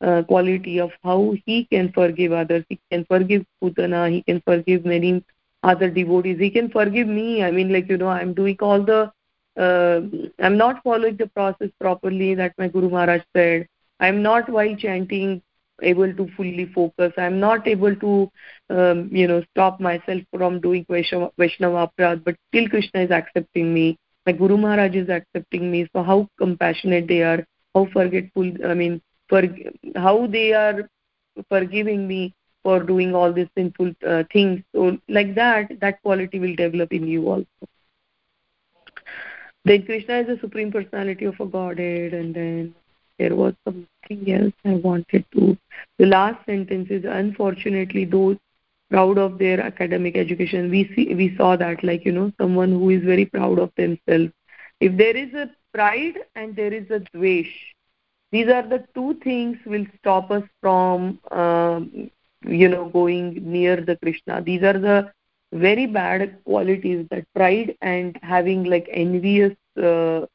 uh, quality of how he can forgive others. He can forgive putana he can forgive many other devotees. He can forgive me. I mean like you know i'm doing all the uh, i'm not following the process properly that my guru maharaj said. I'm not while chanting able to fully focus. I'm not able to um, you know stop myself from doing vaishnava, aparad but still krishna is accepting me. My guru maharaj is accepting me. So how compassionate they are how forgetful i mean for how they are forgiving me for doing all these sinful uh, things. So like that that quality will develop in you also. Then krishna is the supreme personality of a godhead and then there was something else I wanted to. The last sentence is unfortunately those proud of their academic education. We see we saw that like you know someone who is very proud of themselves. If there is a pride and there is a dvesh, these are the two things will stop us from um, you know going near the Krishna. These are the very bad qualities that pride and having like envious uh,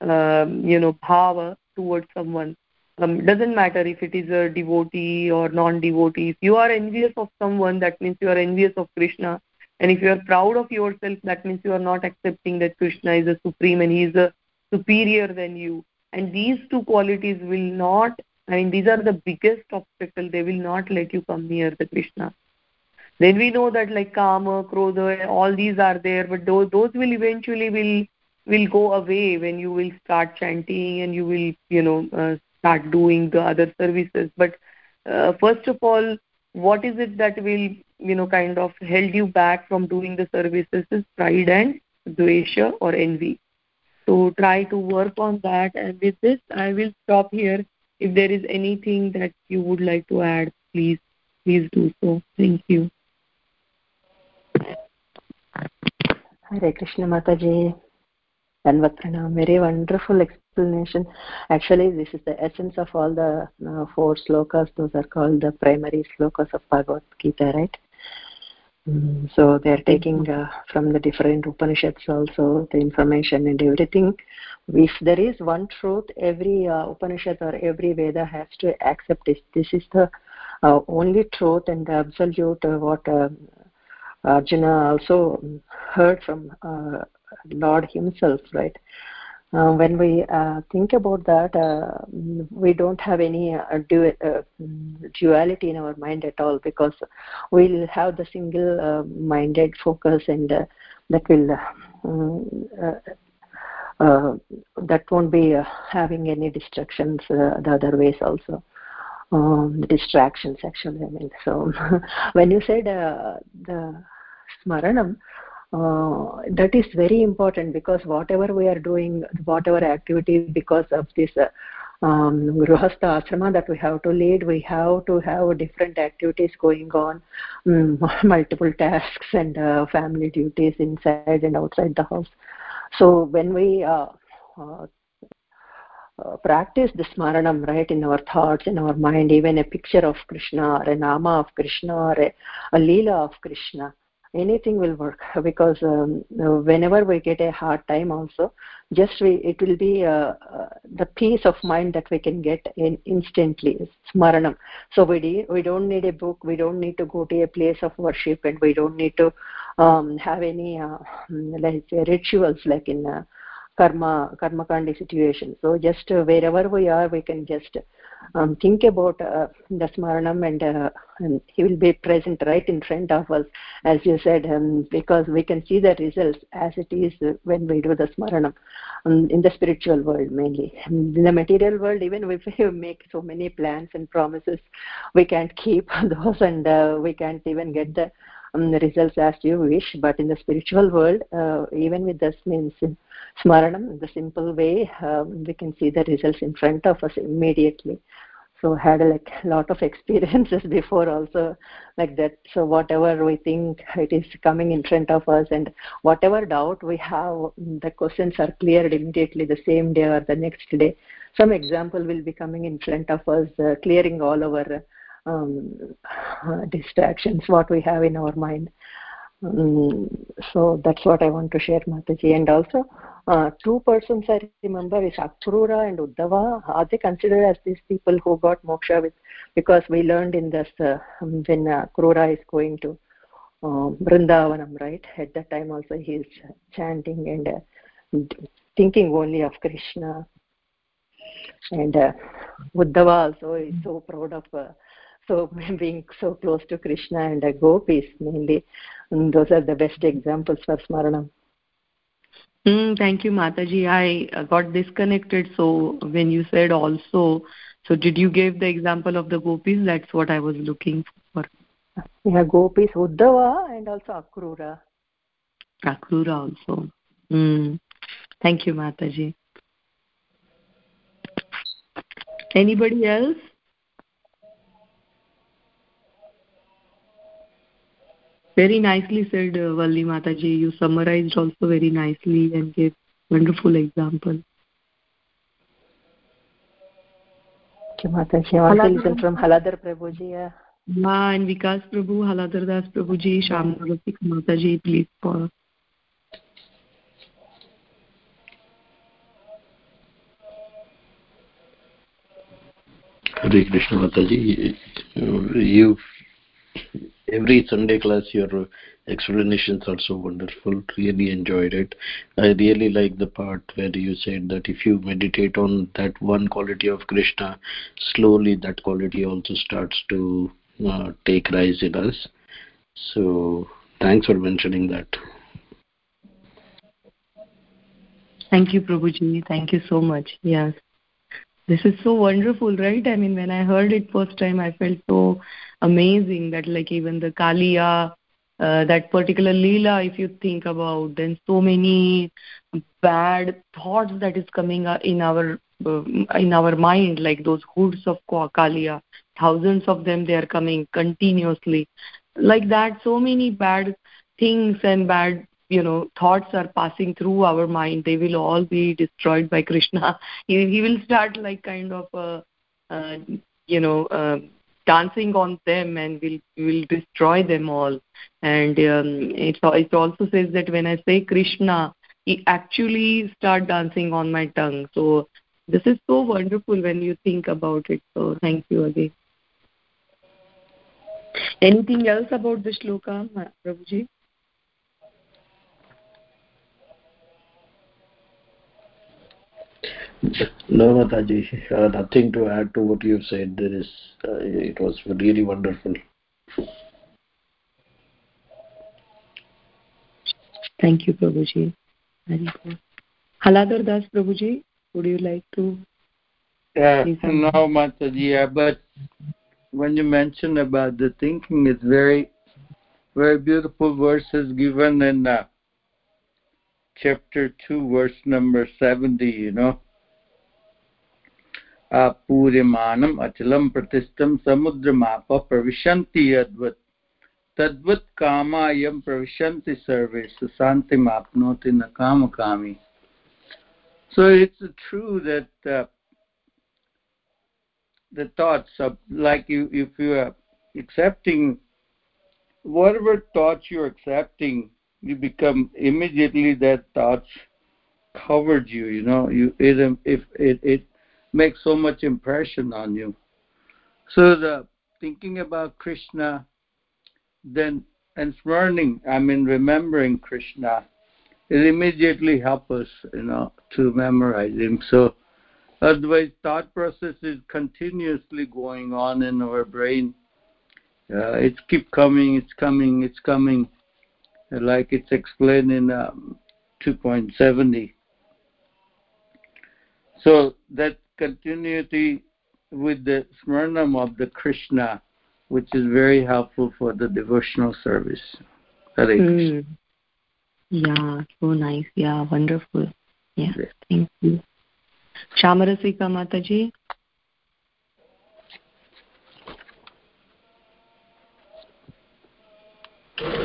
um, you know bhava towards someone um, doesn't matter if it is a devotee or non-devotee. If you are envious of someone that means you are envious of krishna. And if you are proud of yourself that means you are not accepting that krishna is a supreme and he is a superior than you. And these two qualities will not i mean these are the biggest obstacle. They will not let you come near the krishna. Then we know that like kama krodha all these are there but those those will eventually will will go away when you will start chanting and you will you know uh, start doing the other services. But uh, first of all what is it that will you know kind of held you back from doing the services is pride and dvesha or envy. So try to work on that. And with this i will stop here. If there is anything that you would like to add please please do so. Thank you. Hare krishna mataji. Dandavat pranam, very wonderful explanation. Actually, this is the essence of all the uh, four slokas. Those are called the primary slokas of Bhagavad Gita, right? Mm, so they are taking uh, from the different Upanishads also the information and everything. If there is one truth, every uh, Upanishad or every Veda has to accept this. This is the uh, only truth and the absolute uh, what uh, Arjuna also heard from uh, Lord Himself, right? Uh, when we uh, think about that, uh, we don't have any uh, du- uh, duality in our mind at all because we'll have the single-minded uh, focus and that will that won't be having any distractions the other ways also. Um, distractions actually i mean so when you said the smaranam uh, that is very important because whatever we are doing, whatever activity, because of this uh, um, Grihastha ashrama that we have to lead, we have to have different activities going on, um, multiple tasks and uh, family duties inside and outside the house. So when we uh, uh, uh, practice the smaranam right in our thoughts in our mind even a picture of krishna or a nama of krishna or a, a leela of krishna anything will work because um, whenever we get a hard time also just we, it will be uh, uh, the peace of mind that we can get in instantly smaranam. So we de- we don't need a book we don't need to go to a place of worship and we don't need to um, have any uh, like rituals like in uh, karma karma kandi situation. So just uh, wherever we are we can just um, think about uh, the smaranam and, uh, and he will be present right in front of us as you said um, because we can see the results as it is when we do the smaranam um, in the spiritual world mainly. In the material world even if we make so many plans and promises we can't keep those and uh, we can't even get the um, results as you wish. But in the spiritual world uh, even with this means smaranam the simple way um, we can see the results in front of us immediately. So had like a lot of experiences before also like that. So whatever we think it is coming in front of us and whatever doubt we have the questions are cleared immediately the same day or the next day. Some example will be coming in front of us uh, clearing all our um, distractions what we have in our mind. Um, so that's what i want to share mataji. And also two persons i remember is akrura and uddhava are they considered as these people who got moksha with because we learned in this uh, when uh, is going to um, Vrindavanam, right? At that time also he is chanting and uh, thinking only of Krishna. And uh, Uddhava also is so proud of uh, so being so close to krishna and uh, gopis mainly and those are the best examples for smaranam mm, thank you mataji. I uh, got disconnected so when you said also so did you give the example of the gopis? That's what i was looking for. Yeah gopis uddhava and also akrura. Akrura also. Mm. thank you mataji. Anybody else very nicely said uh, valli mataji you summarized also very nicely and gave wonderful example Mataji, from Haladar Prabhuji. Yeah. Ma and Vikas Prabhu, Haladar Das Prabhuji, Sham Mataji, please for Hare Krishna Mataji, you every Sunday class your explanations are so wonderful. Really enjoyed it. I really like the part where you said that if you meditate on that one quality of Krishna, slowly that quality also starts to uh, take rise in us. So thanks for mentioning that. Thank you, Prabhuji. Thank you so much. Yes this is so wonderful right? I mean when i heard it first time i felt so amazing that like even the kaliya uh, that particular lila if you think about then so many bad thoughts that is coming in our uh, in our mind like those hoods of kaliya thousands of them they are coming continuously. Like that so many bad things and bad you know thoughts are passing through our mind. They will all be destroyed by krishna. He, he will start like kind of uh, uh, you know uh, dancing on them and will will destroy them all. And um, it, it also says that when i say krishna he actually start dancing on my tongue. So this is so wonderful when you think about it. So thank you again. Anything else about the shloka prabhuji No, Mataji, uh, nothing to add to what you've said. There is, uh, it was really wonderful. Thank you, Prabhuji. Very good. Haladar Das Prabhuji, would you like to? Yeah, no, Mataji, yeah, but when you mention about the thinking, it's very, very beautiful verses given in uh, chapter 2, verse number 70, you know पूर्यमानम् अचलं प्रतिष्ठं समुद्रमाप प्रविशन्ति यद्वत् तद्वत् कामायं प्रविशन्ति सर्वे सुशान्तिमाप्नोति न कामकामी so it's true that uh, the thoughts of like you if you are accepting whatever thoughts you're accepting you become immediately that thoughts covered you you know you it if it it makes so much impression on you. So the thinking about Krishna, then and learning, I mean remembering Krishna, it immediately helps us, you know, to memorize him. So otherwise thought process is continuously going on in our brain. Uh, it's keep coming, it's coming, it's coming, like it's explained in um, 2.70. So that continuity with the smarnam of the Krishna, which is very helpful for the devotional service. Hare mm. Yeah, so nice. Yeah, wonderful. Yeah, yeah. thank you. Shamarasika Mataji.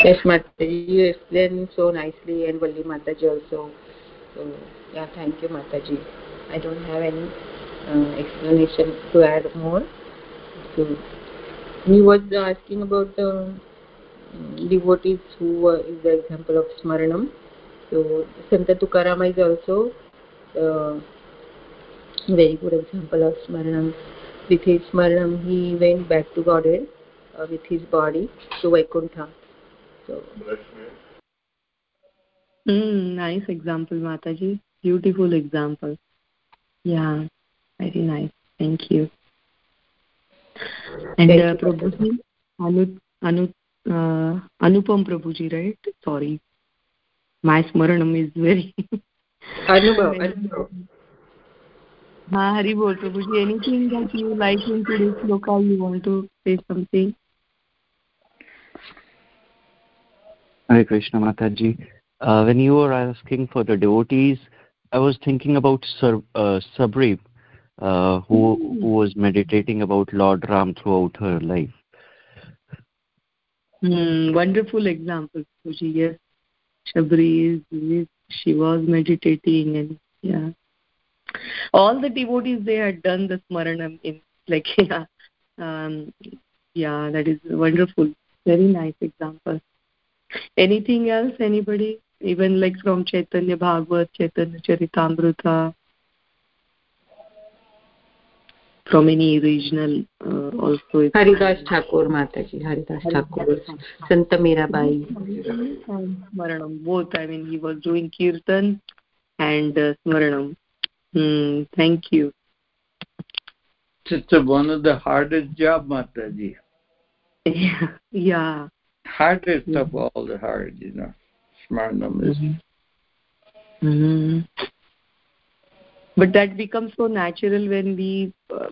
Yes, Mataji, you explained so nicely, and Valli Mataji also. So, yeah, thank you, Mataji. I don't have any explanation to add more. So, he was asking about the um, devotees who uh, is the example of Smaranam. So, Santa Tukarama is also uh, very good example of Smaranam. With his Smaranam, he went back to Godhead uh, with his body to Vaikuntha. So, mm, nice example, Mataji. Beautiful example. Yeah, very nice. Thank you. And uh, Prabhuji, Anu, Anu, uh, Anupam Prabhuji, right? Sorry. My smaranam is very... Anubhav, Anubhav. Ha, Hari Bol, Prabhuji. Anything that you like in today's sloka, you want to say something? Hare Krishna Mataji. Uh, when you were asking for the devotees, I was thinking about Sar, uh, Sabri, uh, who who was meditating about Lord Ram throughout her life. Mm, wonderful example, Puji. Yes, Sabri is, she was meditating and yeah. All the devotees they had done the smaranam in like yeah, um, yeah, that is wonderful. Very nice example. Anything else? Anybody? even like from Chaitanya Bhagavat, Chaitanya Charitamrita, from any regional uh, also. Haridas Thakur Mataji, Haridas Thakur, Santa Mirabai. Smaranam, both. I mean, he was doing Kirtan and uh, Smaranam. Hmm, thank you. It's one of the hardest job, Mataji. Yeah, yeah. Hardest yeah. of all the hard, you know. Smaranam is. Mm-hmm. Mm-hmm. But that becomes so natural when we uh,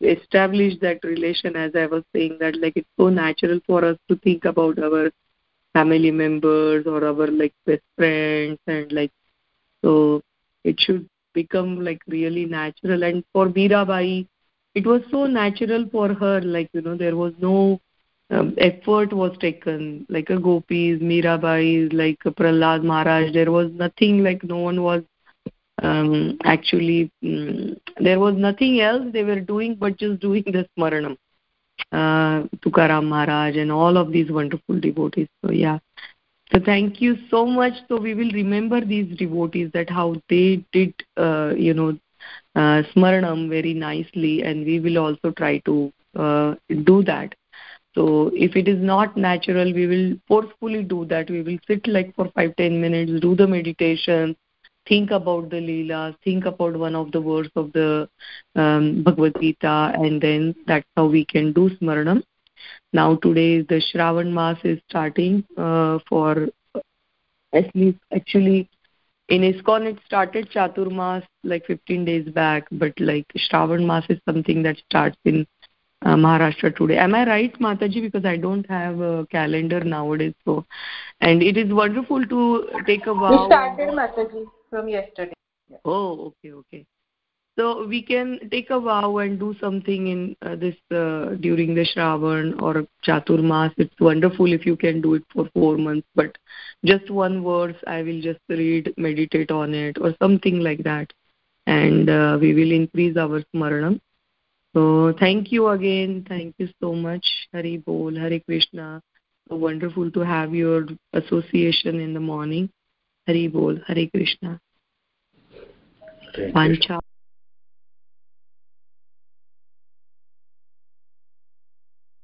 establish that relation, as I was saying, that like it's so natural for us to think about our family members or our like best friends and like so it should become like really natural. And for Mirabai it was so natural for her like you know there was no um, effort was taken. Like a gopis mirabai like a prahlad maharaj there was nothing like no one was um, actually um, there was nothing else they were doing but just doing the smaranam. Uh, tukaram maharaj and all of these wonderful devotees. So yeah. So thank you so much. So we will remember these devotees that how they did uh, you know uh, smaranam very nicely and we will also try to uh, do that. So if it is not natural, we will forcefully do that. We will sit like for five, ten minutes, do the meditation, think about the Leela, think about one of the words of the um, Bhagavad Gita, and then that's how we can do Smaranam. Now today the Shravan Maas is starting uh, for at least actually in ISKCON it started Chaturmas like 15 days back, but like Shravan Maas is something that starts in uh, Maharashtra today. Am I right, Mataji? Because I don't have a calendar nowadays. So, and it is wonderful to take a vow. We started Mataji from yesterday. Yeah. Oh, okay, okay. So we can take a vow and do something in uh, this uh, during the Shravan or Chaturmas. It's wonderful if you can do it for four months, but just one verse I will just read, meditate on it, or something like that, and uh, we will increase our smaranam. So thank you again. Thank you so much. Hari Bol, Hari Krishna. So wonderful to have your association in the morning. Hari Bol, Hari Krishna. Pancha.